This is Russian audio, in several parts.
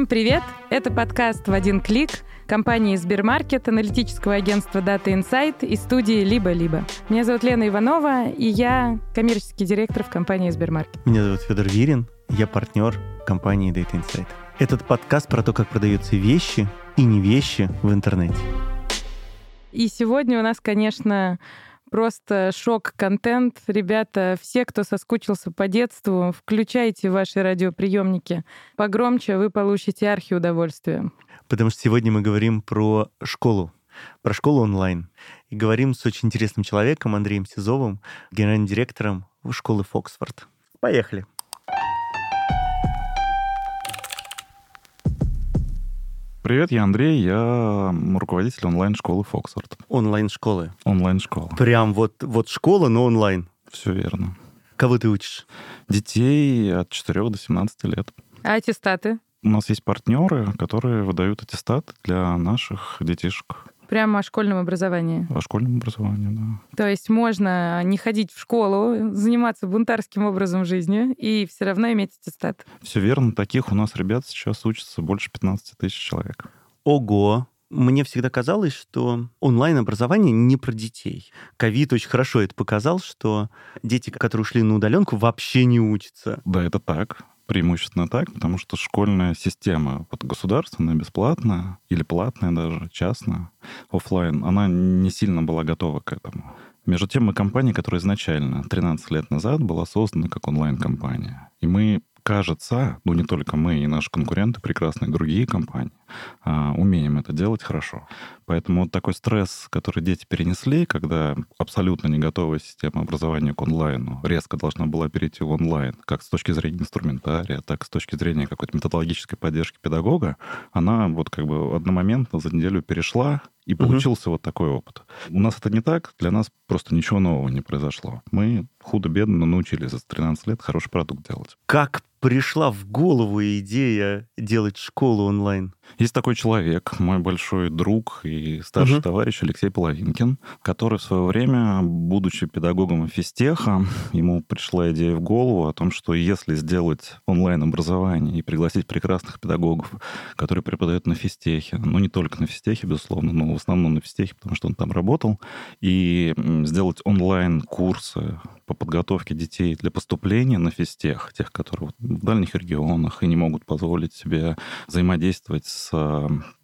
Всем привет! Это подкаст «В один клик» компании Сбермаркет, аналитического агентства Data Insight и студии «Либо-либо». Меня зовут Лена Иванова, и я коммерческий директор в компании Сбермаркет. Меня зовут Федор Вирин, я партнер компании Data Insight. Этот подкаст про то, как продаются вещи и не вещи в интернете. И сегодня у нас, конечно, Просто шок-контент. Ребята, все, кто соскучился по детству, включайте ваши радиоприемники. Погромче вы получите архиудовольствие. Потому что сегодня мы говорим про школу, про школу онлайн. И говорим с очень интересным человеком, Андреем Сизовым, генеральным директором школы Фоксфорд. Поехали. Привет, я Андрей, я руководитель онлайн-школы Фоксфорд. Онлайн-школы? Онлайн-школа. Прям вот, вот школа, но онлайн? Все верно. Кого ты учишь? Детей от 4 до 17 лет. А аттестаты? У нас есть партнеры, которые выдают аттестаты для наших детишек. Прямо о школьном образовании. О школьном образовании, да. То есть можно не ходить в школу, заниматься бунтарским образом жизни и все равно иметь аттестат. Все верно. Таких у нас ребят сейчас учатся больше 15 тысяч человек. Ого! Мне всегда казалось, что онлайн-образование не про детей. Ковид очень хорошо это показал, что дети, которые ушли на удаленку, вообще не учатся. Да, это так преимущественно так, потому что школьная система вот государственная, бесплатная или платная даже, частная, офлайн, она не сильно была готова к этому. Между тем, мы компания, которая изначально 13 лет назад была создана как онлайн-компания. И мы кажется, ну не только мы и наши конкуренты, прекрасные другие компании, а, умеем это делать хорошо. Поэтому вот такой стресс, который дети перенесли, когда абсолютно не готовая система образования к онлайну резко должна была перейти в онлайн, как с точки зрения инструментария, так с точки зрения какой-то методологической поддержки педагога, она вот как бы одномоментно за неделю перешла, и получился угу. вот такой опыт. У нас это не так, для нас просто ничего нового не произошло. Мы худо-бедно научились за 13 лет хороший продукт делать. Как пришла в голову идея делать школу онлайн? Есть такой человек, мой большой друг и старший угу. товарищ Алексей Половинкин, который в свое время, будучи педагогом физтеха, ему пришла идея в голову о том, что если сделать онлайн-образование и пригласить прекрасных педагогов, которые преподают на физтехе, ну не только на физтехе, безусловно, но в основном на физтехе, потому что он там работал, и сделать онлайн-курсы по подготовке детей для поступления на физтех, тех, которые в дальних регионах и не могут позволить себе взаимодействовать с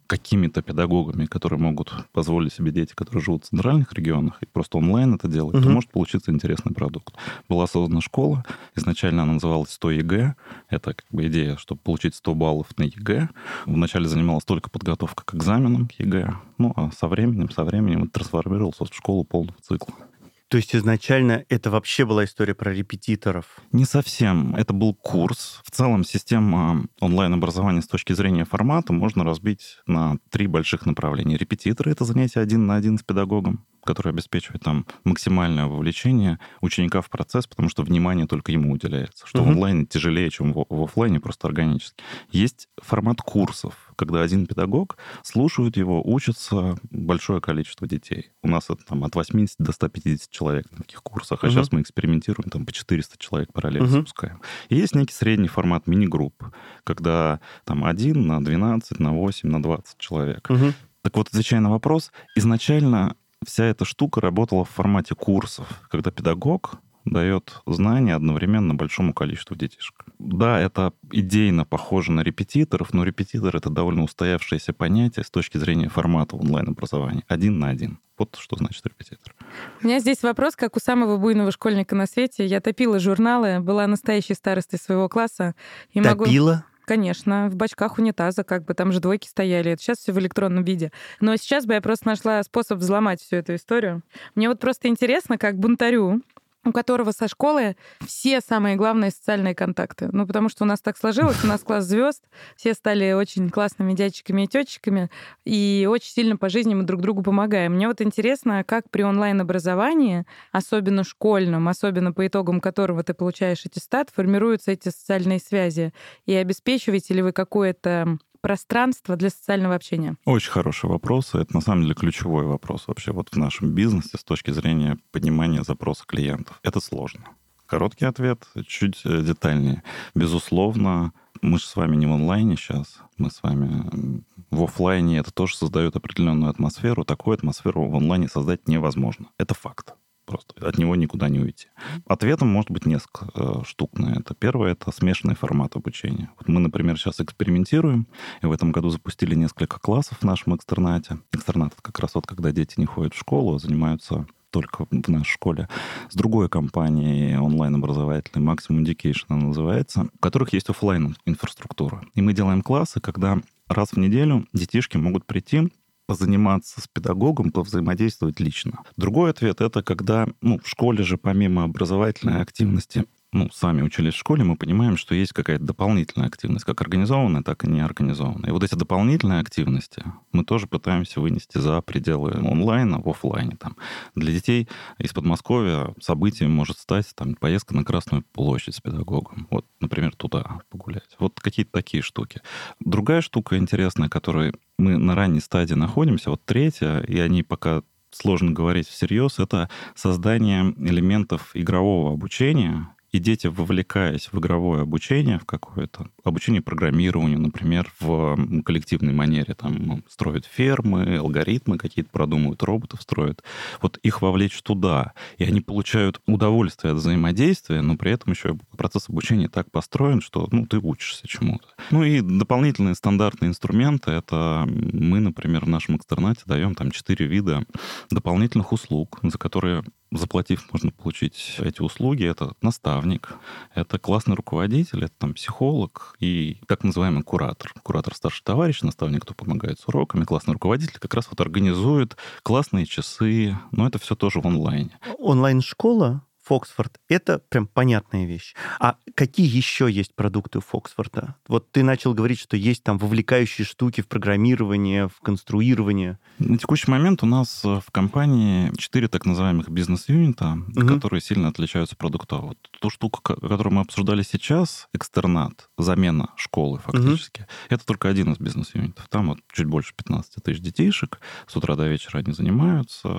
какими-то педагогами, которые могут позволить себе дети, которые живут в центральных регионах, и просто онлайн это делают, угу. то может получиться интересный продукт. Была создана школа, изначально она называлась 100 ЕГЭ, это как бы идея, чтобы получить 100 баллов на ЕГЭ. Вначале занималась только подготовка к экзаменам к ЕГЭ, ну а со временем, со временем это трансформировалось в школу полного цикла. То есть изначально это вообще была история про репетиторов? Не совсем. Это был курс. В целом система онлайн-образования с точки зрения формата можно разбить на три больших направления. Репетиторы — это занятие один на один с педагогом который обеспечивает там максимальное вовлечение ученика в процесс, потому что внимание только ему уделяется, что угу. в онлайне тяжелее, чем в, в офлайне, просто органически. Есть формат курсов, когда один педагог слушает его, учится большое количество детей. У нас это там от 80 до 150 человек на таких курсах, а угу. сейчас мы экспериментируем, там по 400 человек параллельно угу. запускаем. И есть некий средний формат мини-групп, когда там один на 12, на 8, на 20 человек. Угу. Так вот, отвечая на вопрос, изначально вся эта штука работала в формате курсов, когда педагог дает знания одновременно большому количеству детишек. Да, это идейно похоже на репетиторов, но репетитор — это довольно устоявшееся понятие с точки зрения формата онлайн-образования. Один на один. Вот что значит репетитор. У меня здесь вопрос, как у самого буйного школьника на свете. Я топила журналы, была настоящей старостой своего класса. И топила? Могу... Конечно, в бачках унитаза, как бы там же двойки стояли. Это сейчас все в электронном виде. Но сейчас бы я просто нашла способ взломать всю эту историю. Мне вот просто интересно, как бунтарю, у которого со школы все самые главные социальные контакты. Ну, потому что у нас так сложилось, у нас класс звезд, все стали очень классными дядечками и тетечками, и очень сильно по жизни мы друг другу помогаем. Мне вот интересно, как при онлайн-образовании, особенно школьном, особенно по итогам которого ты получаешь аттестат, формируются эти социальные связи, и обеспечиваете ли вы какое-то пространство для социального общения? Очень хороший вопрос. Это на самом деле ключевой вопрос вообще вот в нашем бизнесе с точки зрения понимания запроса клиентов. Это сложно. Короткий ответ, чуть э, детальнее. Безусловно, мы же с вами не в онлайне сейчас, мы с вами в офлайне, это тоже создает определенную атмосферу. Такую атмосферу в онлайне создать невозможно. Это факт. Просто от него никуда не уйти. Ответом может быть несколько э, штук на это. Первое — это смешанный формат обучения. Вот мы, например, сейчас экспериментируем, и в этом году запустили несколько классов в нашем экстернате. Экстернат — это как раз вот когда дети не ходят в школу, а занимаются только в нашей школе, с другой компанией онлайн-образовательной, Maximum Education она называется, у которых есть офлайн инфраструктура. И мы делаем классы, когда раз в неделю детишки могут прийти позаниматься с педагогом, повзаимодействовать лично. Другой ответ — это когда ну, в школе же помимо образовательной активности ну, сами учились в школе, мы понимаем, что есть какая-то дополнительная активность, как организованная, так и неорганизованная. И вот эти дополнительные активности мы тоже пытаемся вынести за пределы онлайна в офлайне. Там. Для детей из Подмосковья событием может стать там, поездка на Красную площадь с педагогом. Вот, например, туда погулять. Вот какие-то такие штуки. Другая штука интересная, которой мы на ранней стадии находимся, вот третья, и они пока сложно говорить всерьез, это создание элементов игрового обучения и дети, вовлекаясь в игровое обучение, в какое-то обучение программированию, например, в коллективной манере, там, строят фермы, алгоритмы какие-то продумывают, роботов строят, вот их вовлечь туда, и они получают удовольствие от взаимодействия, но при этом еще процесс обучения так построен, что, ну, ты учишься чему-то. Ну и дополнительные стандартные инструменты, это мы, например, в нашем экстернате даем там четыре вида дополнительных услуг, за которые заплатив, можно получить эти услуги. Это наставник, это классный руководитель, это там психолог и так называемый куратор. Куратор старший товарищ, наставник, кто помогает с уроками, классный руководитель как раз вот организует классные часы, но это все тоже в онлайне. Онлайн-школа Фоксфорд — это прям понятная вещь. А какие еще есть продукты Фоксфорда? Вот ты начал говорить, что есть там вовлекающие штуки в программирование, в конструирование. На текущий момент у нас э, в компании четыре так называемых бизнес-юнита, угу. которые сильно отличаются продуктово. Вот ту штуку, которую мы обсуждали сейчас, экстернат, замена школы фактически, угу. это только один из бизнес-юнитов. Там вот чуть больше 15 тысяч детишек. С утра до вечера они занимаются,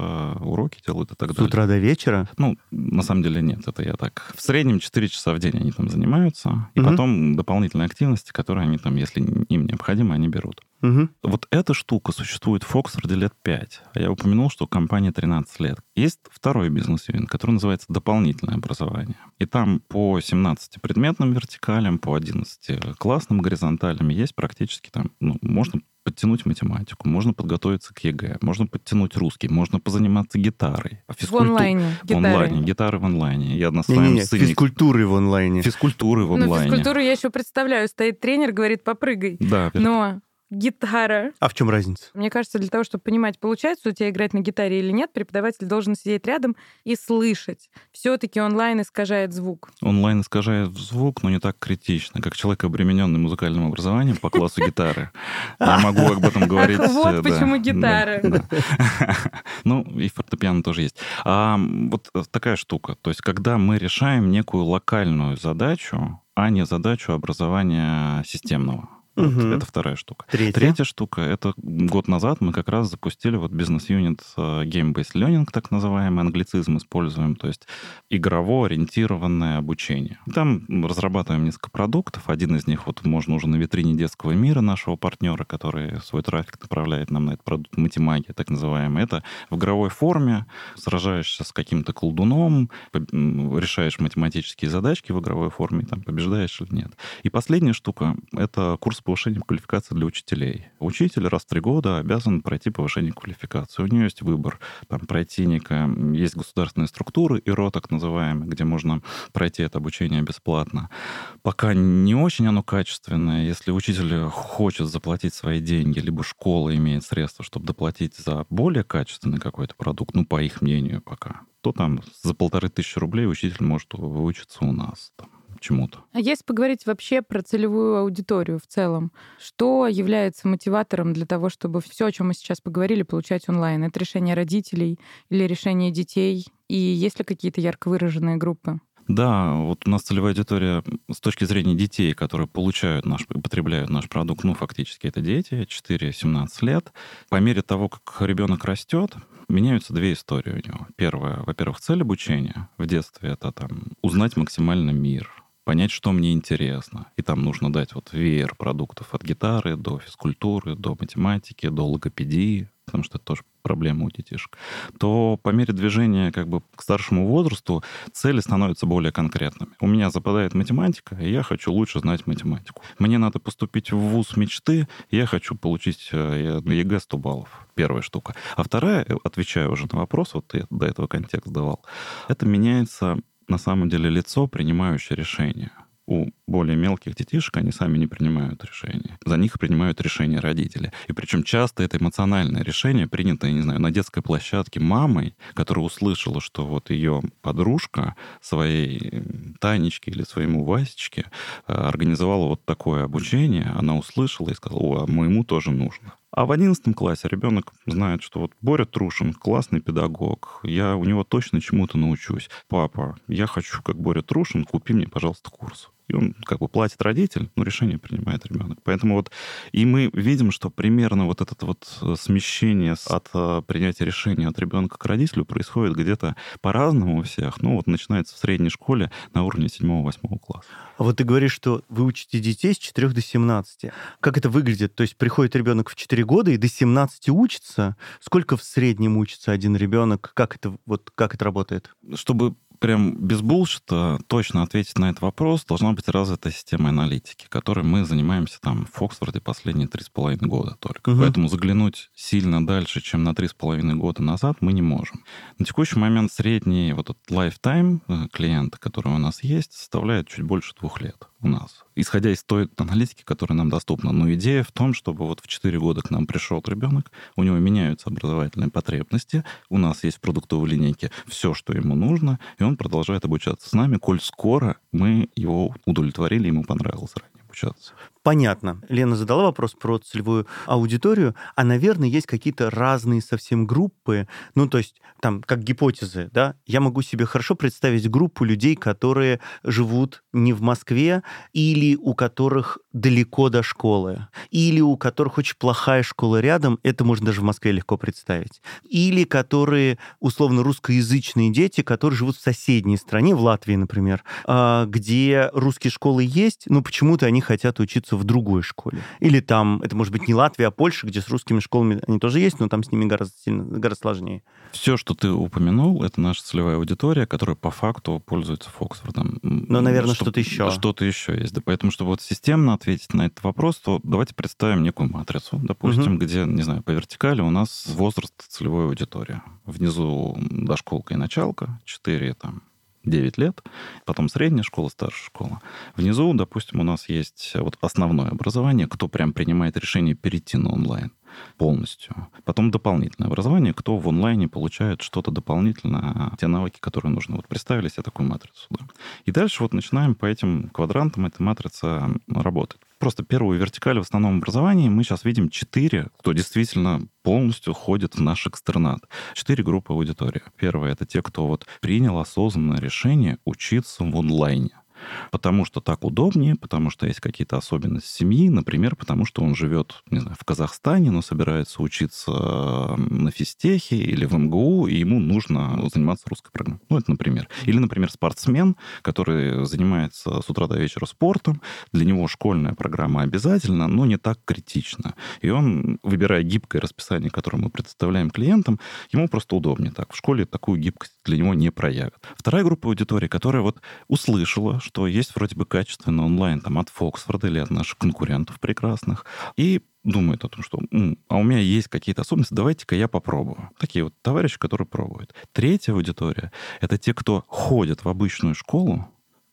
уроки делают и так далее. С утра до вечера? Ну, на самом деле нет, это я так. В среднем 4 часа в день они там занимаются, и угу. потом дополнительные активности, которые они там, если им необходимо, они берут. Угу. Вот эта штука существует в Фоксфорде лет 5. А я упомянул, что компания 13 лет. Есть второй бизнес-юнит, который называется дополнительное образование. И там по 17 предметным вертикалям, по 11 классным горизонталям есть практически там, ну, можно подтянуть математику, можно подготовиться к ЕГЭ, можно подтянуть русский, можно позаниматься гитарой. А физкульту... В онлайне. В онлайне. Гитары в онлайне. Я одна с вами Физкультуры в онлайне. Физкультуры в онлайне. Ну, физкультуру я еще представляю. Стоит тренер, говорит, попрыгай. Да. Но гитара. А в чем разница? Мне кажется, для того, чтобы понимать, получается у тебя играть на гитаре или нет, преподаватель должен сидеть рядом и слышать. Все-таки онлайн искажает звук. Онлайн искажает звук, но не так критично, как человек, обремененный музыкальным образованием по классу гитары. Я могу об этом говорить. Вот э, почему гитара. Ну, и фортепиано тоже есть. А вот такая штука. То есть, когда мы решаем некую локальную задачу, а не задачу образования системного. Угу. это вторая штука. Третья. Третья штука, это год назад мы как раз запустили вот бизнес-юнит э, Game-Based Learning, так называемый, англицизм используем, то есть игрово-ориентированное обучение. Там разрабатываем несколько продуктов. Один из них вот можно уже на витрине детского мира нашего партнера, который свой трафик направляет нам на этот продукт математия, так называемый. Это в игровой форме, сражаешься с каким-то колдуном, решаешь математические задачки в игровой форме, там побеждаешь или нет. И последняя штука — это курс повышением квалификации для учителей. Учитель раз в три года обязан пройти повышение квалификации. У нее есть выбор. Там пройти некая... Есть государственные структуры, ИРО так называемые, где можно пройти это обучение бесплатно. Пока не очень оно качественное. Если учитель хочет заплатить свои деньги, либо школа имеет средства, чтобы доплатить за более качественный какой-то продукт, ну, по их мнению пока, то там за полторы тысячи рублей учитель может выучиться у нас. Там, чему-то. А если поговорить вообще про целевую аудиторию в целом, что является мотиватором для того, чтобы все, о чем мы сейчас поговорили, получать онлайн? Это решение родителей или решение детей? И есть ли какие-то ярко выраженные группы? Да, вот у нас целевая аудитория с точки зрения детей, которые получают наш, потребляют наш продукт, ну, фактически это дети, 4-17 лет. По мере того, как ребенок растет, меняются две истории у него. Первая, во-первых, цель обучения в детстве — это там узнать максимально мир, понять, что мне интересно. И там нужно дать вот веер продуктов от гитары до физкультуры, до математики, до логопедии, потому что это тоже проблема у детишек, то по мере движения как бы к старшему возрасту цели становятся более конкретными. У меня западает математика, и я хочу лучше знать математику. Мне надо поступить в вуз мечты, я хочу получить э, ЕГЭ 100 баллов. Первая штука. А вторая, э, отвечая уже на вопрос, вот я до этого контекст давал, это меняется на самом деле лицо, принимающее решение у более мелких детишек, они сами не принимают решения. За них принимают решения родители. И причем часто это эмоциональное решение принято, я не знаю, на детской площадке мамой, которая услышала, что вот ее подружка своей Танечке или своему Васечке э, организовала вот такое обучение, она услышала и сказала, о, а моему тоже нужно. А в одиннадцатом классе ребенок знает, что вот Боря Трушин классный педагог, я у него точно чему-то научусь. Папа, я хочу, как Боря Трушин, купи мне, пожалуйста, курс и он как бы платит родитель, но решение принимает ребенок. Поэтому вот и мы видим, что примерно вот это вот э, смещение от э, принятия решения от ребенка к родителю происходит где-то по-разному у всех. Ну вот начинается в средней школе на уровне 7-8 класса. А вот ты говоришь, что вы учите детей с 4 до 17. Как это выглядит? То есть приходит ребенок в 4 года и до 17 учится? Сколько в среднем учится один ребенок? Как это, вот, как это работает? Чтобы прям без булшита точно ответить на этот вопрос, должна быть развита система аналитики, которой мы занимаемся там в Оксфорде последние три с половиной года только. Угу. Поэтому заглянуть сильно дальше, чем на три с половиной года назад, мы не можем. На текущий момент средний вот этот lifetime э, клиента, который у нас есть, составляет чуть больше двух лет у нас, исходя из той аналитики, которая нам доступна. Но идея в том, чтобы вот в 4 года к нам пришел ребенок, у него меняются образовательные потребности, у нас есть в продуктовой линейке все, что ему нужно, и он продолжает обучаться с нами, коль скоро мы его удовлетворили, ему понравилось ранее обучаться понятно. Лена задала вопрос про целевую аудиторию, а, наверное, есть какие-то разные совсем группы, ну, то есть там, как гипотезы, да, я могу себе хорошо представить группу людей, которые живут не в Москве, или у которых далеко до школы, или у которых очень плохая школа рядом, это можно даже в Москве легко представить, или которые, условно, русскоязычные дети, которые живут в соседней стране, в Латвии, например, а, где русские школы есть, но почему-то они хотят учиться в другой школе. Или там, это может быть не Латвия, а Польша, где с русскими школами они тоже есть, но там с ними гораздо, сильно, гораздо сложнее. Все, что ты упомянул, это наша целевая аудитория, которая по факту пользуется Фоксфордом. Но, наверное, что, то еще. Что-то еще есть. Да. Поэтому, чтобы вот системно ответить на этот вопрос, то давайте представим некую матрицу, допустим, угу. где, не знаю, по вертикали у нас возраст целевой аудитории. Внизу дошколка и началка, 4 там 9 лет, потом средняя школа, старшая школа. Внизу, допустим, у нас есть вот основное образование, кто прям принимает решение перейти на онлайн полностью. Потом дополнительное образование, кто в онлайне получает что-то дополнительное, те навыки, которые нужны. Вот представили себе такую матрицу. Да. И дальше вот начинаем по этим квадрантам эта матрица работать. Просто первую вертикаль в основном образовании мы сейчас видим четыре, кто действительно полностью ходит в наш экстернат. Четыре группы аудитории. Первая — это те, кто вот принял осознанное решение учиться в онлайне потому что так удобнее, потому что есть какие-то особенности семьи, например, потому что он живет, не знаю, в Казахстане, но собирается учиться на физтехе или в МГУ, и ему нужно заниматься русской программой. Ну, это, например. Или, например, спортсмен, который занимается с утра до вечера спортом, для него школьная программа обязательна, но не так критична. И он, выбирая гибкое расписание, которое мы представляем клиентам, ему просто удобнее так. В школе такую гибкость для него не проявят. Вторая группа аудитории, которая вот услышала, что есть вроде бы качественный онлайн там от Фоксфорда или от наших конкурентов прекрасных, и думает о том, что а у меня есть какие-то особенности, давайте-ка я попробую. Такие вот товарищи, которые пробуют. Третья аудитория — это те, кто ходит в обычную школу,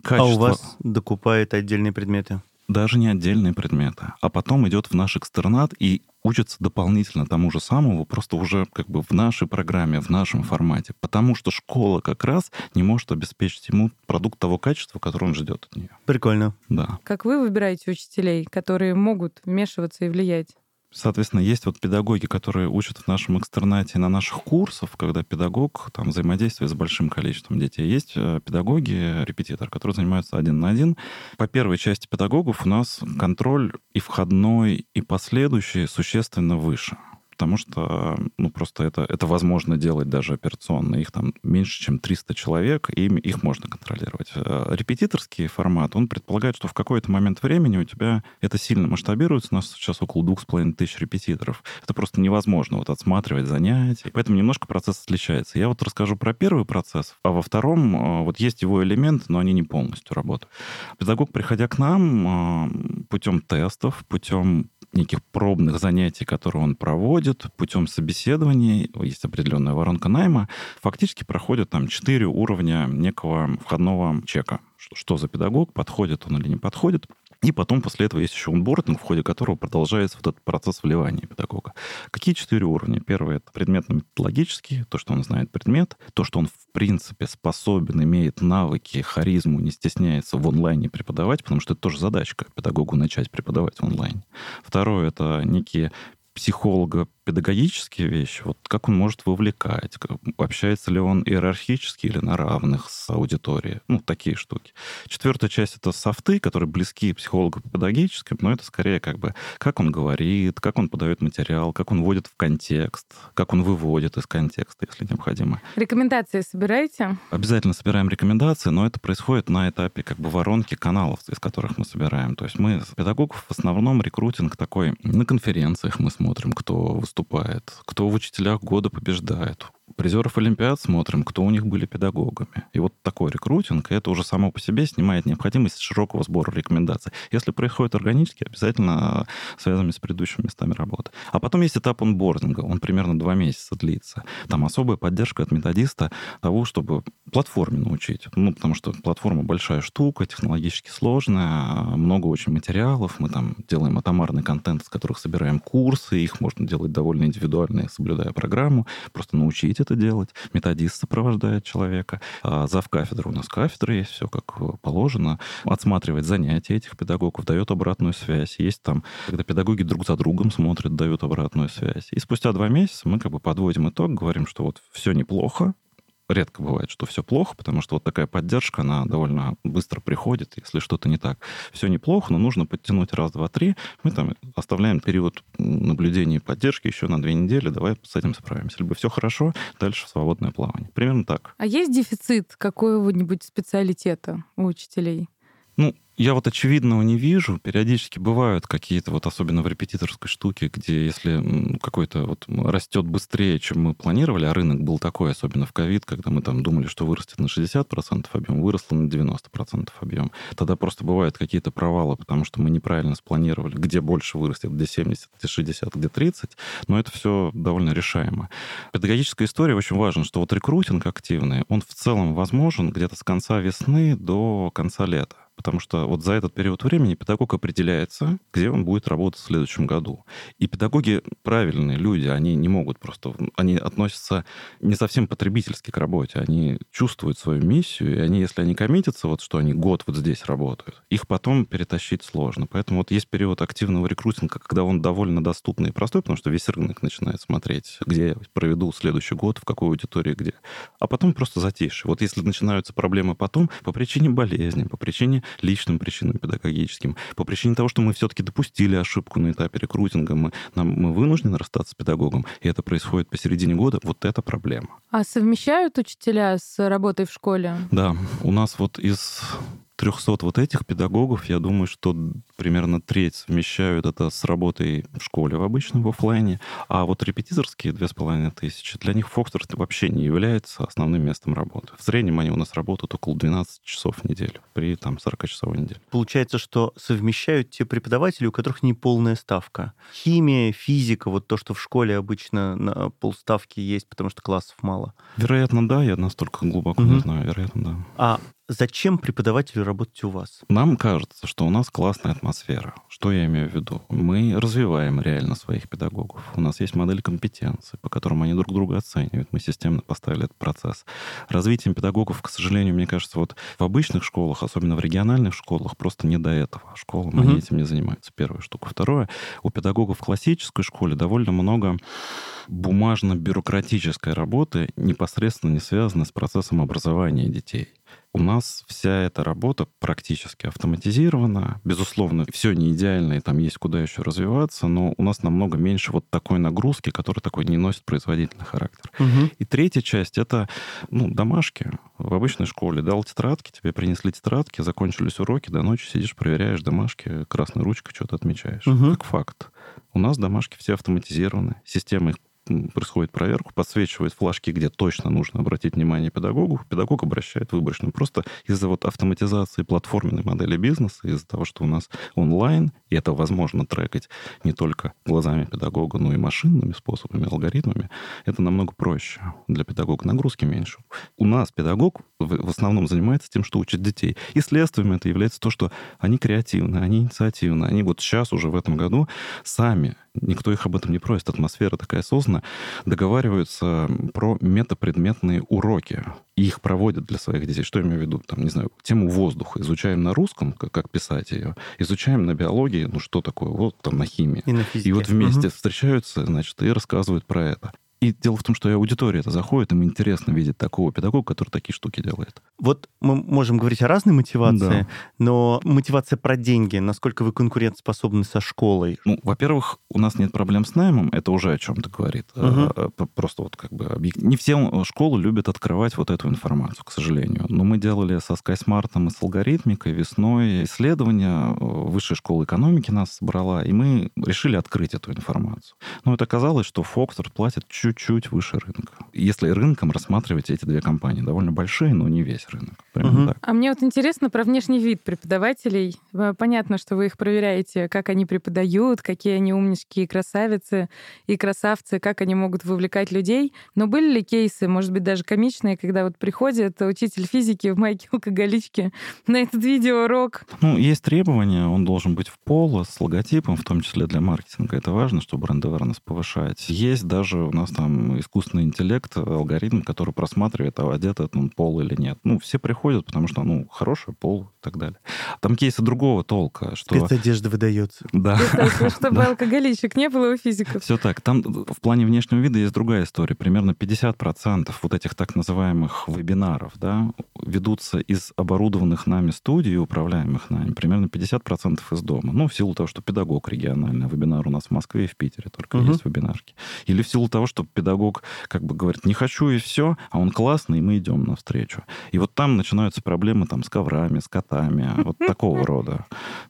Качество... А у вас докупает отдельные предметы? Даже не отдельные предметы, а потом идет в наш экстернат и учится дополнительно тому же самому, просто уже как бы в нашей программе, в нашем формате, потому что школа как раз не может обеспечить ему продукт того качества, который он ждет от нее. Прикольно. Да. Как вы выбираете учителей, которые могут вмешиваться и влиять? Соответственно, есть вот педагоги, которые учат в нашем экстернате на наших курсах, когда педагог там взаимодействует с большим количеством детей. Есть э, педагоги, репетитор, которые занимаются один на один. По первой части педагогов у нас контроль и входной, и последующий существенно выше потому что, ну, просто это, это возможно делать даже операционно. Их там меньше, чем 300 человек, и их можно контролировать. Э, репетиторский формат, он предполагает, что в какой-то момент времени у тебя это сильно масштабируется. У нас сейчас около двух с половиной тысяч репетиторов. Это просто невозможно вот отсматривать занятия. Поэтому немножко процесс отличается. Я вот расскажу про первый процесс, а во втором э, вот есть его элемент, но они не полностью работают. Педагог, приходя к нам э, путем тестов, путем неких пробных занятий, которые он проводит, путем собеседований, есть определенная воронка найма, фактически проходит там четыре уровня некого входного чека. Что, что за педагог, подходит он или не подходит. И потом после этого есть еще онбординг, в ходе которого продолжается вот этот процесс вливания педагога. Какие четыре уровня? Первый — это предметно-методологический, то, что он знает предмет, то, что он в принципе способен, имеет навыки, харизму, не стесняется в онлайне преподавать, потому что это тоже задачка педагогу начать преподавать в онлайне. Второе — это некие психолога педагогические вещи, вот как он может вовлекать, общается ли он иерархически или на равных с аудиторией, ну, такие штуки. Четвертая часть — это софты, которые близки психологу педагогическим, но это скорее как бы как он говорит, как он подает материал, как он вводит в контекст, как он выводит из контекста, если необходимо. Рекомендации собираете? Обязательно собираем рекомендации, но это происходит на этапе как бы воронки каналов, из которых мы собираем. То есть мы педагогов в основном рекрутинг такой на конференциях мы смотрим, кто выступает кто в учителях года побеждает, призеров Олимпиад смотрим, кто у них были педагогами. И вот такой рекрутинг, это уже само по себе снимает необходимость широкого сбора рекомендаций. Если происходит органически, обязательно связанными с предыдущими местами работы. А потом есть этап онбординга, он примерно два месяца длится. Там особая поддержка от методиста того, чтобы платформе научить. Ну, потому что платформа большая штука, технологически сложная, много очень материалов, мы там делаем атомарный контент, из которых собираем курсы, их можно делать довольно индивидуально, соблюдая программу, просто научить это делать. Методист сопровождает человека. А зав кафедры у нас кафедра есть, все как положено. Отсматривает занятия этих педагогов, дает обратную связь. Есть там, когда педагоги друг за другом смотрят, дают обратную связь. И спустя два месяца мы как бы подводим итог, говорим, что вот все неплохо, редко бывает, что все плохо, потому что вот такая поддержка, она довольно быстро приходит, если что-то не так. Все неплохо, но нужно подтянуть раз, два, три. Мы там оставляем период наблюдения и поддержки еще на две недели, давай с этим справимся. Либо все хорошо, дальше свободное плавание. Примерно так. А есть дефицит какого-нибудь специалитета у учителей? Ну, я вот очевидного не вижу. Периодически бывают какие-то, вот особенно в репетиторской штуке, где если какой-то вот растет быстрее, чем мы планировали, а рынок был такой, особенно в ковид, когда мы там думали, что вырастет на 60% объем, выросло на 90% объем. Тогда просто бывают какие-то провалы, потому что мы неправильно спланировали, где больше вырастет, где 70, где 60, где 30. Но это все довольно решаемо. Педагогическая история очень важна, что вот рекрутинг активный, он в целом возможен где-то с конца весны до конца лета потому что вот за этот период времени педагог определяется, где он будет работать в следующем году. И педагоги правильные люди, они не могут просто... Они относятся не совсем потребительски к работе, они чувствуют свою миссию, и они, если они коммитятся, вот что они год вот здесь работают, их потом перетащить сложно. Поэтому вот есть период активного рекрутинга, когда он довольно доступный и простой, потому что весь рынок начинает смотреть, где я проведу следующий год, в какой аудитории, где. А потом просто затишье. Вот если начинаются проблемы потом, по причине болезни, по причине личным причинам педагогическим, по причине того, что мы все-таки допустили ошибку на этапе рекрутинга, мы, нам, мы вынуждены расстаться с педагогом, и это происходит посередине года, вот это проблема. А совмещают учителя с работой в школе? Да, у нас вот из 300 вот этих педагогов, я думаю, что примерно треть совмещают это с работой в школе в обычном, в офлайне, а вот репетиторские две с половиной тысячи, для них Фокстерс вообще не является основным местом работы. В среднем они у нас работают около 12 часов в неделю при там 40-часовой неделе. Получается, что совмещают те преподаватели, у которых не полная ставка. Химия, физика, вот то, что в школе обычно на полставки есть, потому что классов мало. Вероятно, да, я настолько глубоко угу. не знаю, вероятно, да. А Зачем преподавателю работать у вас? Нам кажется, что у нас классная атмосфера. Что я имею в виду? Мы развиваем реально своих педагогов. У нас есть модель компетенции, по которым они друг друга оценивают. Мы системно поставили этот процесс. Развитием педагогов, к сожалению, мне кажется, вот в обычных школах, особенно в региональных школах, просто не до этого. Школам угу. они этим не занимаются. Первая штука. Второе, у педагогов в классической школе довольно много бумажно-бюрократической работы, непосредственно не связанной с процессом образования детей. У нас вся эта работа практически автоматизирована. Безусловно, все не идеально, и там есть куда еще развиваться, но у нас намного меньше вот такой нагрузки, которая такой не носит производительный характер. Угу. И третья часть — это ну, домашки. В обычной школе дал тетрадки, тебе принесли тетрадки, закончились уроки, до ночи сидишь, проверяешь домашки, красной ручкой что-то отмечаешь. Мгм. Как факт. У нас домашки все автоматизированы. Система их происходит проверку, подсвечивает флажки, где точно нужно обратить внимание педагогу. Педагог обращает выборочно. Просто из-за вот автоматизации платформенной модели бизнеса, из-за того, что у нас онлайн, и это возможно трекать не только глазами педагога, но и машинными способами, алгоритмами, это намного проще для педагога. Нагрузки меньше. У нас педагог в основном занимается тем, что учит детей. И следствием это является то, что они креативны, они инициативны. Они вот сейчас уже в этом году сами, никто их об этом не просит, атмосфера такая создана, договариваются про метапредметные уроки. И их проводят для своих детей. Что я имею в виду? Там, не знаю, тему воздуха изучаем на русском, как, как писать ее. Изучаем на биологии, ну что такое, вот там на химии. И на физике. И вот вместе Мгм. встречаются, значит, и рассказывают про это. И дело в том, что и аудитория это заходит, им интересно видеть такого педагога, который такие штуки делает. Вот мы можем говорить о разной мотивации, Да. но мотивация про деньги, насколько вы конкурентоспособны со школой? Ну, во-первых, у нас нет проблем с наймом, это уже о чем-то говорит. П- Просто вот как бы объек- Не все э, школы любят открывать вот эту информацию, к сожалению. Но мы делали со SkySmart и с алгоритмикой весной исследования. Высшая школа экономики нас собрала, и мы решили открыть эту информацию. Но это оказалось, что Фоксфорд платит чуть-чуть выше рынка. Если рынком рассматривать эти две компании, довольно большие, но не весь рынок. Примерно Мгм. так. А мне вот интересно про внешний вид преподавателей. Э, Понятно, что вы их проверяете, как они преподают, какие они умнички и красавицы и красавцы, как они могут вовлекать людей. Но были ли кейсы, может быть, даже комичные, когда вот приходит учитель физики в майке алкоголичке на этот видеоурок? Ну, есть требования, он должен быть в поло, с логотипом, в том числе для маркетинга. Это важно, чтобы бренд awareness повышать. Есть даже у нас там искусственный интеллект, алгоритм, который просматривает, а одет этот он пол или нет. Ну, все приходят, потому что, ну, хороший пол и так далее. Там кейсы другого толка, что... Спецодежда выдается. Да. Представьте, Чтобы алкоголичек не было у физиков. Все так. Там в плане внешнего вида есть другая история. Примерно 50% вот этих так называемых вебинаров да, ведутся из оборудованных нами студий, управляемых нами. Примерно 50% из дома. Ну, в силу того, что педагог региональный. Вебинар у нас в Москве и в Питере только Мгм. есть вебинарки. Или в силу того, что педагог как бы говорит, не хочу и все, а он классный, и мы идем навстречу. И вот там начинаются проблемы там с коврами, с котами, вот такого рода.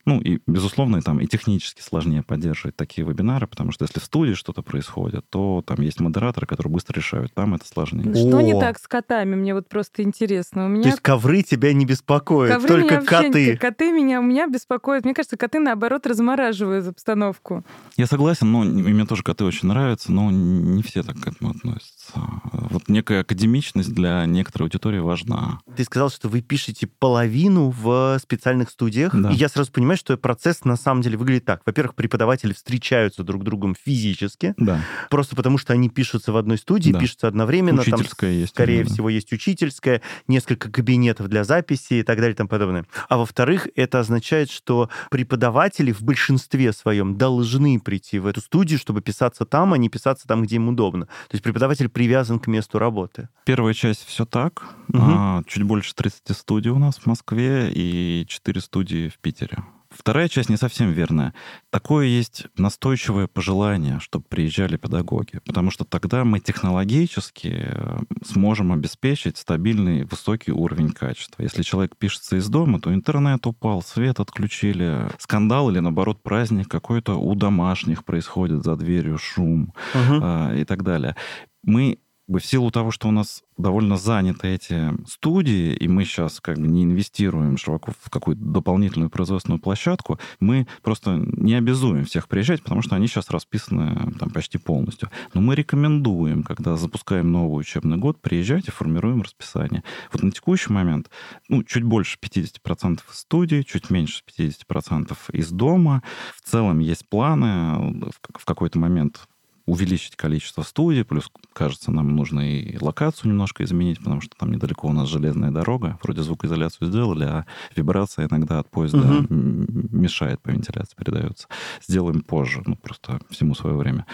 Ну, и, безусловно, и там и технически сложнее поддерживать такие вебинары, потому что если в студии что-то происходит, то там есть модераторы, которые быстро решают. Там это сложнее. Ну, Что не так с котами? Мне вот просто интересно. У То меня есть ковры тебя не беспокоят, ковры только меня вообще не- коты. Коты меня, меня беспокоят. Мне кажется, коты, наоборот, размораживают обстановку. Я согласен, но мне тоже коты очень нравятся, но не все так к этому относятся. Вот некая академичность для некоторой аудитории важна. Ты сказал, что вы пишете половину в специальных студиях. Да. И я сразу понимаю, что процесс на самом деле выглядит так. Во-первых, преподаватели встречаются друг с другом физически, Да. просто потому что они пишутся в одной студии, Да. пишутся одновременно. Там, Учительская есть. скорее да. всего, есть учительская, несколько кабинетов для записи и так далее и тому подобное. А во-вторых, это означает, что преподаватели в большинстве своем должны прийти в эту студию, чтобы писаться там, а не писаться там, где им удобно. То есть преподаватель привязан к месту работы. Первая часть все так. Мгм. А, чуть больше 30 студий у нас в Москве и 4 студии в Питере. Вторая часть не совсем верная. Такое есть настойчивое пожелание, чтобы приезжали педагоги, потому что тогда мы технологически э, сможем обеспечить стабильный высокий уровень качества. Если человек пишется из дома, то интернет упал, свет отключили, скандал или, наоборот, праздник какой-то у домашних происходит за дверью, шум Мгм. а, и так далее. Мы бы в силу того, что у нас довольно заняты эти студии, и мы сейчас как бы не инвестируем широко в какую-то дополнительную производственную площадку, мы просто не обязуем всех приезжать, потому что они сейчас расписаны там почти полностью. Но мы рекомендуем, когда запускаем новый учебный год, приезжать и формируем расписание. Вот на текущий момент ну, чуть больше 50% из студии, чуть меньше 50% из дома. В целом есть планы в какой-то момент увеличить количество студий, плюс, кажется, нам нужно и локацию немножко изменить, потому что там недалеко у нас железная дорога. Вроде звукоизоляцию сделали, а вибрация иногда от поезда угу. мешает по вентиляции, передается. Сделаем позже, ну, просто всему свое время.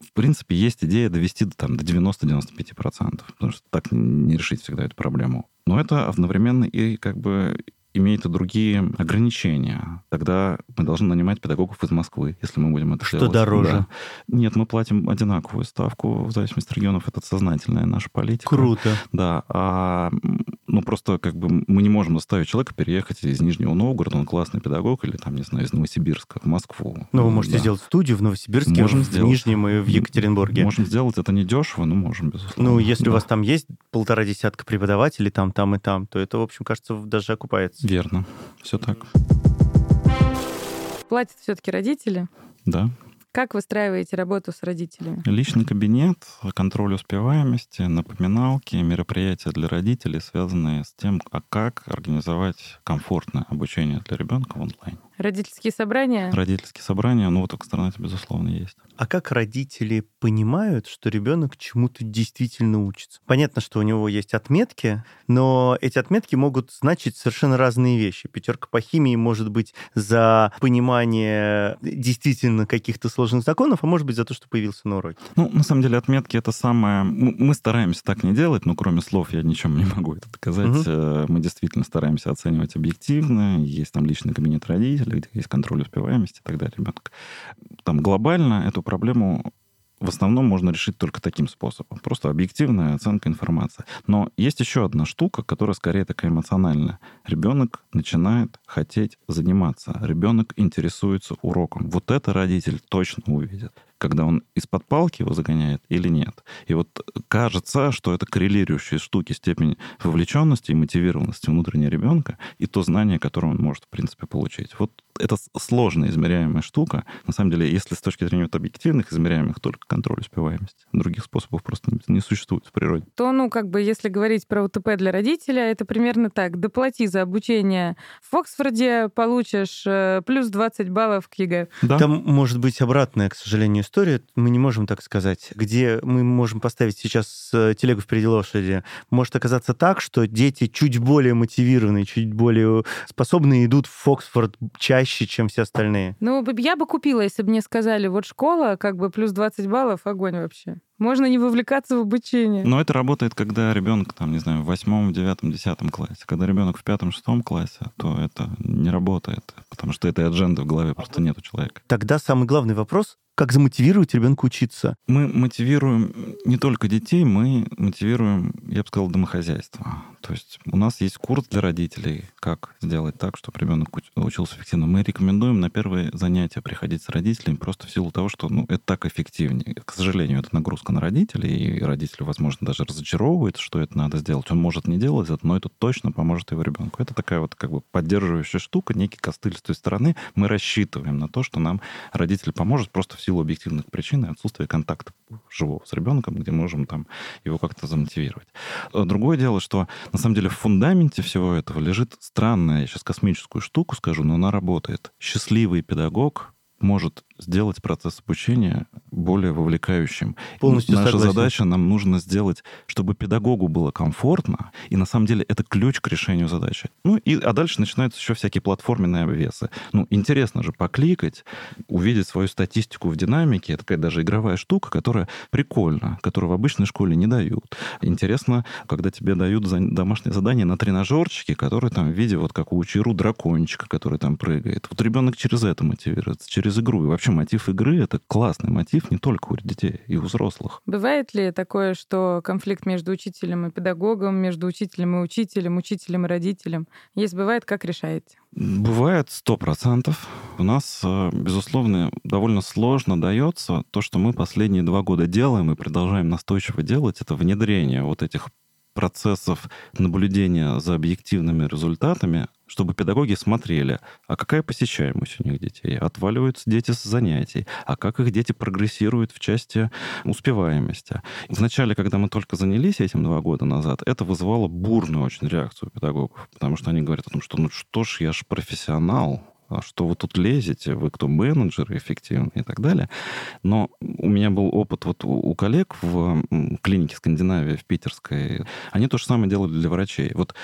В принципе, есть идея довести там, до 90-95%, потому что так не решить всегда эту проблему. Но это одновременно и как бы имеет и другие ограничения. Тогда мы должны нанимать педагогов из Москвы, если мы будем это Что делать. дороже? Да. Нет, мы платим одинаковую ставку в зависимости от регионов. Это сознательная наша политика. Круто. Да. А, ну, просто как бы мы не можем заставить человека переехать из Нижнего Новгорода, он классный педагог, или там, не знаю, из Новосибирска в Москву. Ну, вы можете да. сделать студию в Новосибирске, можем в сделать. Нижнем и в Екатеринбурге. Можем сделать. Это не дешево, но можем, безусловно. Ну, если да. у вас там есть полтора десятка преподавателей там, там и там, то это, в общем, кажется, даже окупается. Верно. Все так. Платят все-таки родители? Да. Как выстраиваете работу с родителями? Личный кабинет, контроль успеваемости, напоминалки, мероприятия для родителей, связанные с тем, а как организовать комфортное обучение для ребенка в онлайне. Родительские собрания? Родительские собрания, ну вот экстернате, безусловно, есть. А как родители понимают, что ребенок чему-то действительно учится? Понятно, что у него есть отметки, но эти отметки могут значить совершенно разные вещи. Пятерка по химии может быть за понимание действительно каких-то сложных законов, а может быть за то, что появился на уроке. Ну, на самом деле, отметки это самое... Мы стараемся так не делать, но кроме слов я ничем не могу это доказать. Угу. Мы действительно стараемся оценивать объективно. Есть там личный кабинет родителей, родителей, где есть контроль успеваемости и так далее ребенка. Там глобально эту проблему в основном можно решить только таким способом. Просто объективная оценка информации. Но есть еще одна штука, которая скорее такая эмоциональная. Ребенок начинает хотеть заниматься. Ребенок интересуется уроком. Вот это родитель точно увидит когда он из-под палки его загоняет или нет. И вот кажется, что это коррелирующие штуки, степень вовлеченности и мотивированности внутреннего ребенка и то знание, которое он может, в принципе, получить. Вот это сложно измеряемая штука. На самом деле, если с точки зрения вот объективных измеряемых, только контроль успеваемости. Других способов просто не существует в природе. То, ну, как бы, если говорить про УТП для родителя, это примерно так. Доплати за обучение в Фоксфорде, получишь э, плюс 20 баллов к ЕГЭ. Да. Там может быть обратная, к сожалению, история, мы не можем так сказать, где мы можем поставить сейчас э, телегу впереди лошади. Может оказаться так, что дети чуть более мотивированные, чуть более способные идут в Оксфорд чаще, чем все остальные. Ну, я бы купила, если бы мне сказали, вот школа, как бы плюс 20 баллов, огонь вообще. Можно не вовлекаться в обучение. Но это работает, когда ребенок, там, не знаю, в восьмом, девятом, десятом классе. Когда ребенок в пятом, шестом классе, то это не работает, потому что этой адженды в голове просто нет у человека. Тогда самый главный вопрос как замотивировать ребенка учиться? Мы мотивируем не только детей, мы мотивируем, я бы сказал, домохозяйство. То есть у нас есть курс для родителей, как сделать так, чтобы ребенок учился эффективно. Мы рекомендуем на первые занятия приходить с родителями просто в силу того, что ну, это так эффективнее. К сожалению, это нагрузка на родителей, и родитель, возможно, даже разочаровывает, что это надо сделать. Он может не делать это, но это точно поможет его ребенку. Это такая вот как бы поддерживающая штука, некий костыль с той стороны. Мы рассчитываем на то, что нам родитель поможет просто в силу объективных причин и отсутствия контакта живого с ребенком, где можем там его как-то замотивировать. А другое дело, что на самом деле в фундаменте всего этого лежит странная, я сейчас космическую штуку скажу, но она работает. Счастливый педагог может сделать процесс обучения более вовлекающим. Полностью Наша согласен. задача, нам нужно сделать, чтобы педагогу было комфортно, и на самом деле это ключ к решению задачи. Ну, и, а дальше начинаются еще всякие платформенные обвесы. Ну, интересно же покликать, увидеть свою статистику в динамике, это такая даже игровая штука, которая прикольна, которую в обычной школе не дают. Интересно, когда тебе дают домашнее задание на тренажерчике, который там в виде вот как у Чиру дракончика, который там прыгает. Вот ребенок через это мотивируется, через игру. И вообще вообще мотив игры — это классный мотив не только у детей, и у взрослых. Бывает ли такое, что конфликт между учителем и педагогом, между учителем и учителем, учителем и родителем? Если бывает, как решаете? Бывает сто процентов. У нас, э, безусловно, довольно сложно дается то, что мы последние два года делаем и продолжаем настойчиво делать, это внедрение вот этих процессов наблюдения за объективными результатами чтобы педагоги смотрели, а какая посещаемость у них детей, отваливаются дети с занятий, а как их дети прогрессируют в части успеваемости. Вначале, когда мы только занялись этим два года назад, это вызвало бурную очень реакцию педагогов, потому что они говорят о том, что ну что ж, я же профессионал, а что вы тут лезете, вы кто менеджеры эффективные и так далее. Но у меня был опыт вот у коллег в клинике Скандинавия в Питерской. Они то же самое делали для врачей. Вот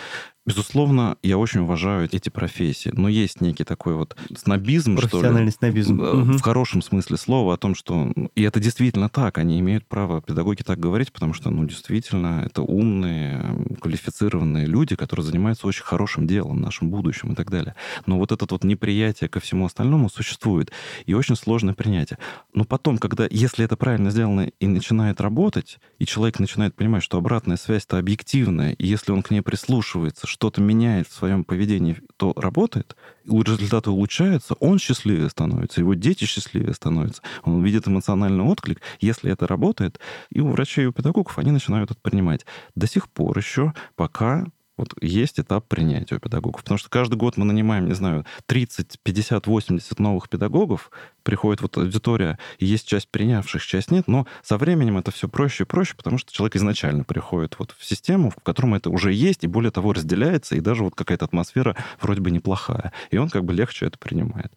Безусловно, я очень уважаю эти профессии, но есть некий такой вот снобизм, Профессиональный что ли, снобизм. В хорошем смысле слова о том, что... И это действительно так, они имеют право, педагоги так говорить, потому что, ну, действительно, это умные, квалифицированные люди, которые занимаются очень хорошим делом, нашим будущим и так далее. Но вот это вот неприятие ко всему остальному существует, и очень сложное принятие. Но потом, когда, если это правильно сделано и начинает работать, и человек начинает понимать, что обратная связь-то объективная, и если он к ней прислушивается, что-то меняет в своем поведении, то работает, результаты улучшаются, он счастливее становится, его дети счастливее становятся, он видит эмоциональный отклик. Если это работает, и у врачей, и у педагогов они начинают это принимать. До сих пор еще пока вот есть этап принятия у педагогов. Потому что каждый год мы нанимаем, не знаю, 30, 50, 80 новых педагогов, приходит вот аудитория, и есть часть принявших, часть нет, но со временем это все проще и проще, потому что человек изначально приходит вот в систему, в котором это уже есть, и более того, разделяется, и даже вот какая-то атмосфера вроде бы неплохая, и он как бы легче это принимает.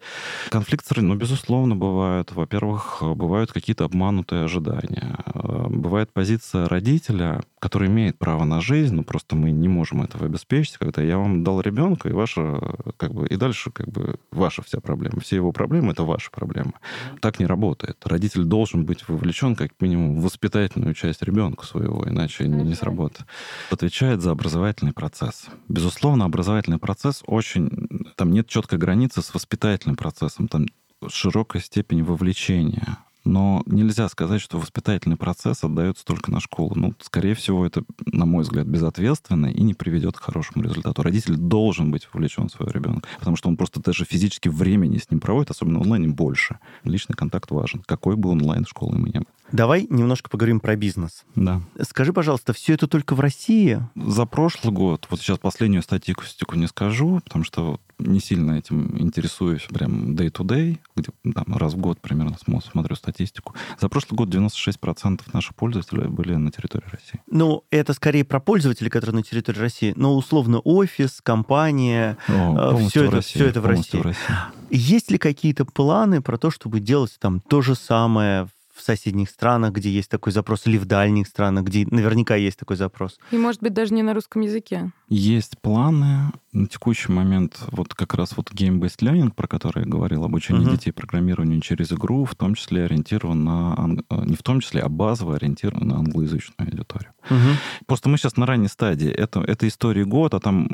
Конфликт, ну, безусловно, бывают. Во-первых, бывают какие-то обманутые ожидания. Бывает позиция родителя, который имеет право на жизнь, но просто мы не можем этого обеспечить, когда я вам дал ребенка, и ваша, как бы, и дальше как бы ваша вся проблема. Все его проблемы — это ваши проблемы проблема. Так не работает. Родитель должен быть вовлечен как минимум в воспитательную часть ребенка своего, иначе не, не сработает. Отвечает за образовательный процесс. Безусловно, образовательный процесс очень... Там нет четкой границы с воспитательным процессом. Там широкая степень вовлечения но нельзя сказать, что воспитательный процесс отдается только на школу. Ну, скорее всего, это, на мой взгляд, безответственно и не приведет к хорошему результату. Родитель должен быть вовлечен в своего ребенка, потому что он просто даже физически времени с ним проводит, особенно онлайн, больше. Личный контакт важен. Какой бы онлайн-школы мы не были. Давай немножко поговорим про бизнес. Да. Скажи, пожалуйста, все это только в России? За прошлый год, вот сейчас последнюю статистику не скажу, потому что не сильно этим интересуюсь прям day-to-day, где там, раз в год примерно смотрю статистику. За прошлый год 96% наших пользователей были на территории России. Ну, это скорее про пользователей, которые на территории России, но условно офис, компания, О, все, это, России, все это в России. в России. Есть ли какие-то планы про то, чтобы делать там то же самое в соседних странах, где есть такой запрос, или в дальних странах, где наверняка есть такой запрос. И, может быть, даже не на русском языке. Есть планы. На текущий момент вот как раз вот game-based learning, про который я говорил, обучение uh-huh. детей программированию через игру, в том числе ориентирован на... Э, не в том числе, а базово ориентирован на англоязычную аудиторию. Uh-huh. Просто мы сейчас на ранней стадии. Это, это история год, а там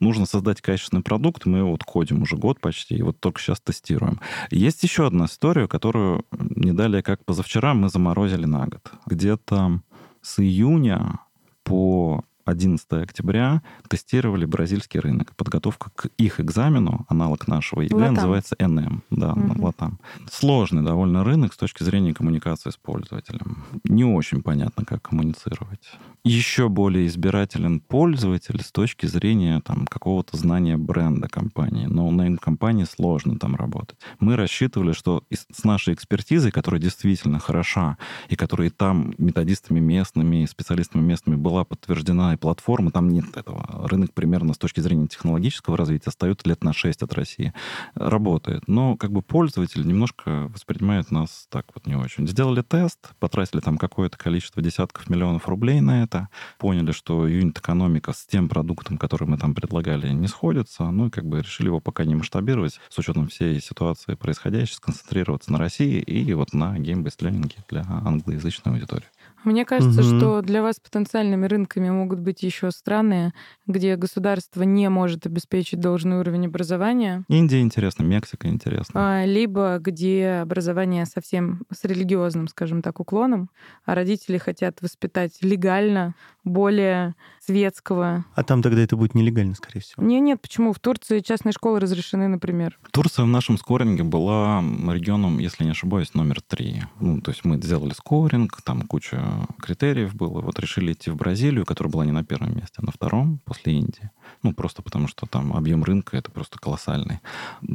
нужно создать качественный продукт. Мы его вот кодим уже год почти, и вот только сейчас тестируем. Есть еще одна история, которую не далее, как позавчера, мы заморозили на год. Где-то с июня по 11 октября тестировали бразильский рынок. Подготовка к их экзамену, аналог нашего ЕГЭ, Латам. называется ENEM. Да, угу. Латам. Сложный довольно рынок с точки зрения коммуникации с пользователем. Не очень понятно, как коммуницировать еще более избирателен пользователь с точки зрения там, какого-то знания бренда компании. Но на компании сложно там работать. Мы рассчитывали, что с нашей экспертизой, которая действительно хороша, и которая там методистами местными, специалистами местными была подтверждена, и платформа, там нет этого. Рынок примерно с точки зрения технологического развития остается лет на 6 от России. Работает. Но как бы пользователь немножко воспринимает нас так вот не очень. Сделали тест, потратили там какое-то количество десятков миллионов рублей на это, это, поняли, что юнит-экономика с тем продуктом, который мы там предлагали, не сходится, ну и как бы решили его пока не масштабировать, с учетом всей ситуации происходящей, сконцентрироваться на России и вот на game-based для англоязычной аудитории. Мне кажется, угу. что для вас потенциальными рынками могут быть еще страны, где государство не может обеспечить должный уровень образования. Индия интересно, Мексика интересно. А, либо где образование совсем с религиозным, скажем так, уклоном, а родители хотят воспитать легально более светского. А там тогда это будет нелегально, скорее всего? Нет, нет, почему? В Турции частные школы разрешены, например. Турция в нашем скоринге была регионом, если не ошибаюсь, номер три. Ну, то есть мы сделали скоринг, там куча критериев было. Вот решили идти в Бразилию, которая была не на первом месте, а на втором, после Индии. Ну, просто потому что там объем рынка это просто колоссальный.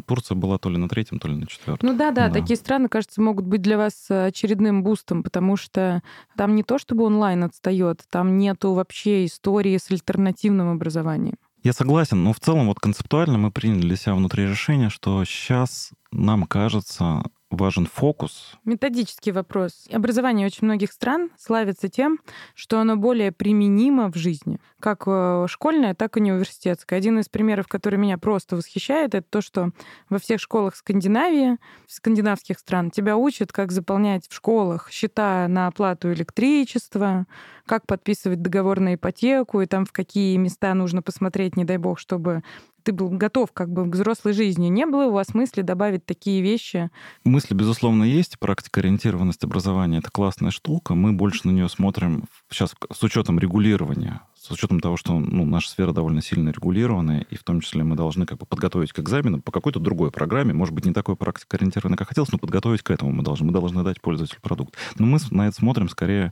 Турция была то ли на третьем, то ли на четвертом. Ну да, да, да, такие страны, кажется, могут быть для вас очередным бустом, потому что там не то чтобы онлайн отстает, там нету вообще истории с альтернативным образованием. Я согласен, но в целом вот концептуально мы приняли для себя внутри решение, что сейчас нам кажется важен фокус. Методический вопрос. Образование очень многих стран славится тем, что оно более применимо в жизни, как э, школьное, так и университетское. Один из примеров, который меня просто восхищает, это то, что во всех школах Скандинавии, скандинавских стран, тебя учат, как заполнять в школах счета на оплату электричества, как подписывать договор на ипотеку, и там в какие места нужно посмотреть, не дай бог, чтобы ты был готов как бы к взрослой жизни. Не было у вас мысли добавить такие вещи? Мысли, безусловно, есть. Практика ориентированности образования — это классная штука. Мы больше на нее смотрим сейчас с учетом регулирования с учетом того, что ну, наша сфера довольно сильно регулированная, и в том числе мы должны как бы подготовить к экзамену по какой-то другой программе, может быть, не такой практикоориентированной, как хотелось, но подготовить к этому мы должны. Мы должны дать пользователю продукт. Но мы на это смотрим скорее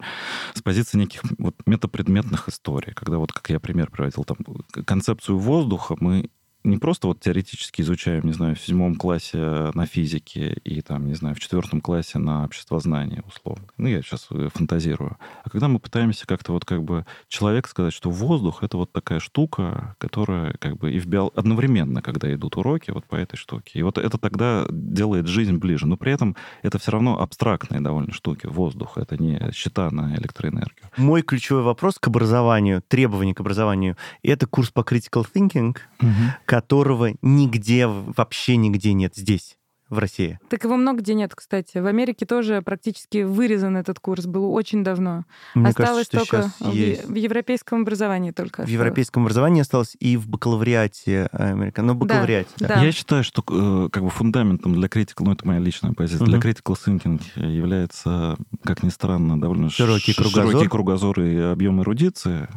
с позиции неких вот метапредметных историй, когда вот, как я пример приводил, там, концепцию воздуха мы не просто вот теоретически изучаем, не знаю, в седьмом классе на физике и там, не знаю, в четвертом классе на обществознание, условно. Ну, я сейчас э, фантазирую. А когда мы пытаемся как-то вот как бы человек сказать, что воздух — это вот такая штука, которая как бы и в био... одновременно, когда идут уроки вот по этой штуке. И вот это тогда делает жизнь ближе. Но при этом это все равно абстрактные довольно штуки. Воздух — это не счета на электроэнергию. Мой ключевой вопрос к образованию, требования к образованию, это курс по critical thinking, угу которого нигде, вообще нигде нет здесь в России. Так его много где нет, кстати. В Америке тоже практически вырезан этот курс, был очень давно. Мне осталось кажется, только в, есть. в европейском образовании только. В осталось. европейском образовании осталось и в бакалавриате Америка. Ну, бакалавриате, да. да. Я считаю, что э, как бы фундаментом для critical, ну это моя личная позиция, uh-huh. для critical thinking является, как ни странно, довольно широкий кругозор, широкий кругозор и объем эрудиции.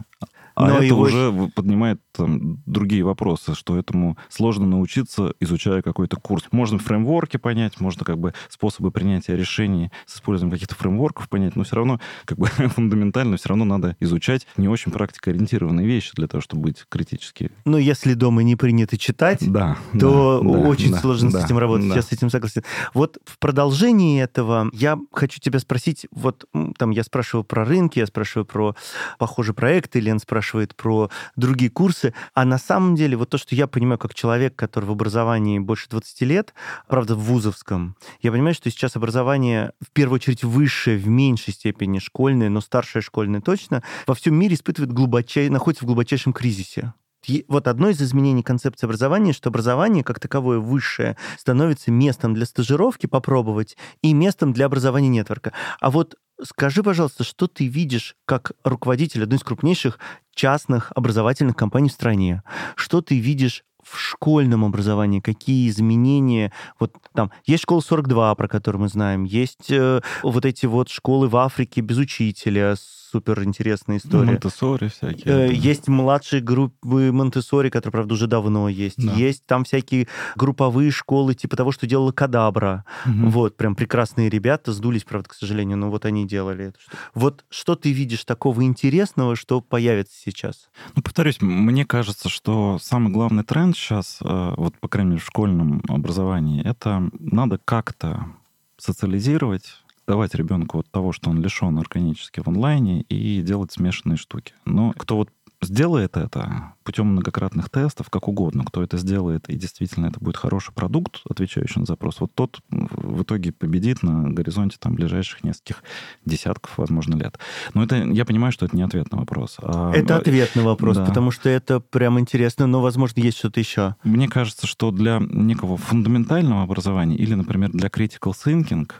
А Но это его... уже поднимает там, другие вопросы, что этому сложно научиться, изучая какой-то курс. Можно фреймворки понять, можно как бы способы принятия решений с использованием каких-то фреймворков понять, но все равно как бы фундаментально все равно надо изучать не очень практикоориентированные вещи для того, чтобы быть критически. Но если дома не принято читать, да, то да, очень да, сложно да, с этим работать. Да. Я с этим согласен. Вот в продолжении этого я хочу тебя спросить, вот там я спрашиваю про рынки, я спрашиваю про похожие проекты, Лен спрашивает спрашивает про другие курсы. А на самом деле, вот то, что я понимаю как человек, который в образовании больше 20 лет, правда, в вузовском, я понимаю, что сейчас образование, в первую очередь, высшее, в меньшей степени школьное, но старшее школьное точно, во всем мире испытывает глубочай, находится в глубочайшем кризисе. Вот одно из изменений концепции образования, что образование как таковое высшее становится местом для стажировки попробовать и местом для образования нетворка. А вот Скажи, пожалуйста, что ты видишь как руководитель одной из крупнейших частных образовательных компаний в стране? Что ты видишь в школьном образовании, какие изменения, вот там, есть школа 42, про которую мы знаем, есть э, вот эти вот школы в Африке без учителя, супер интересная история. Монтессори всякие. Э, есть младшие группы Монтессори, которые, правда, уже давно есть. Да. Есть там всякие групповые школы, типа того, что делала Кадабра. Угу. Вот, прям прекрасные ребята, сдулись, правда, к сожалению, но вот они делали это. Вот что ты видишь такого интересного, что появится сейчас? Ну, повторюсь, мне кажется, что самый главный тренд сейчас, э, вот, по крайней мере, в школьном образовании, это надо как-то социализировать давать ребенку вот того, что он лишен органически в онлайне, и делать смешанные штуки. Но кто вот сделает это путем многократных тестов, как угодно, кто это сделает, и действительно это будет хороший продукт, отвечающий на запрос, вот тот в итоге победит на горизонте там ближайших нескольких десятков, возможно, лет. Но это, я понимаю, что это не ответ на вопрос. А... Это ответ на вопрос, да. потому что это прям интересно, но, возможно, есть что-то еще. Мне кажется, что для некого фундаментального образования или, например, для critical thinking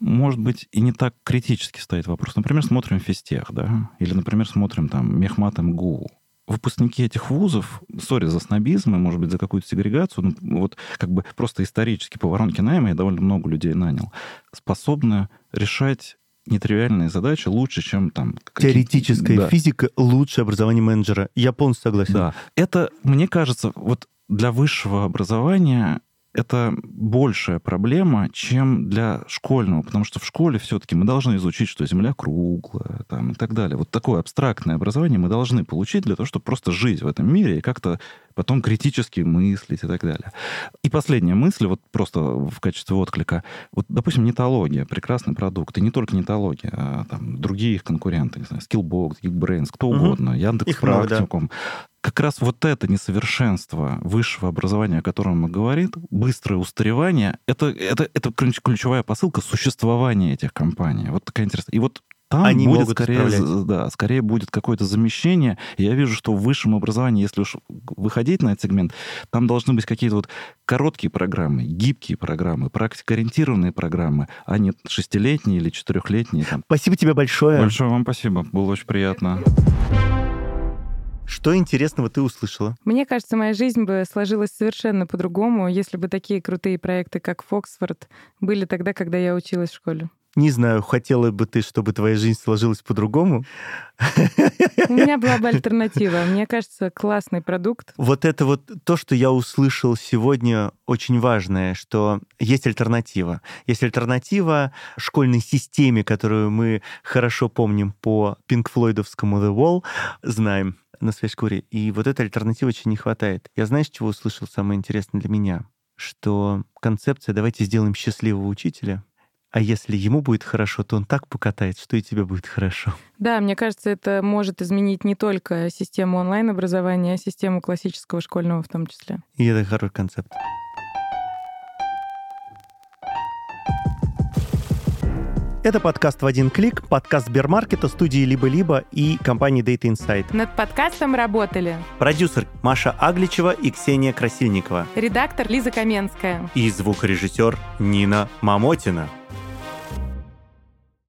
может быть, и не так критически стоит вопрос. Например, смотрим физтех, да, или, например, смотрим там Мехмат МГУ. Выпускники этих вузов, сори за снобизм и, может быть, за какую-то сегрегацию, ну, вот как бы просто исторически по воронке найма я довольно много людей нанял, способны решать нетривиальные задачи лучше, чем там... Теоретическая да. физика лучше образования менеджера. Я полностью согласен. Да. Это, мне кажется, вот для высшего образования это большая проблема, чем для школьного, потому что в школе все-таки мы должны изучить, что Земля круглая, там, и так далее. Вот такое абстрактное образование мы должны получить для того, чтобы просто жить в этом мире и как-то потом критически мыслить и так далее. И последняя мысль, вот просто в качестве отклика. Вот, допустим, нетология, прекрасный продукт. И не только нетология, а там другие их конкуренты, не знаю, Skillbox, Geekbrains, кто угу. угодно, Яндекс Практикум. Да. Как раз вот это несовершенство высшего образования, о котором мы говорим, быстрое устаревание, это, это, это ключевая посылка существования этих компаний. Вот такая интересная. И вот там Они будет могут скорее, да, скорее будет какое-то замещение. я вижу, что в высшем образовании, если уж выходить на этот сегмент, там должны быть какие-то вот короткие программы, гибкие программы, практикоориентированные программы, а не шестилетние или четырехлетние. Там. Спасибо тебе большое. Большое вам спасибо. Было очень приятно. Что интересного ты услышала? Мне кажется, моя жизнь бы сложилась совершенно по-другому, если бы такие крутые проекты, как Фоксфорд, были тогда, когда я училась в школе. Не знаю, хотела бы ты, чтобы твоя жизнь сложилась по-другому? У меня была бы альтернатива. Мне кажется, классный продукт. Вот это вот то, что я услышал сегодня, очень важное, что есть альтернатива. Есть альтернатива школьной системе, которую мы хорошо помним по пинк-флойдовскому The Wall, знаем на своей шкуре. И вот этой альтернативы очень не хватает. Я знаешь, чего услышал самое интересное для меня? Что концепция «давайте сделаем счастливого учителя» а если ему будет хорошо, то он так покатает, что и тебе будет хорошо. Да, мне кажется, это может изменить не только систему онлайн-образования, а систему классического школьного в том числе. И это хороший концепт. Это подкаст в один клик, подкаст Сбермаркета, студии «Либо-либо» и компании Data Insight. Над подкастом работали продюсер Маша Агличева и Ксения Красильникова, редактор Лиза Каменская и звукорежиссер Нина Мамотина.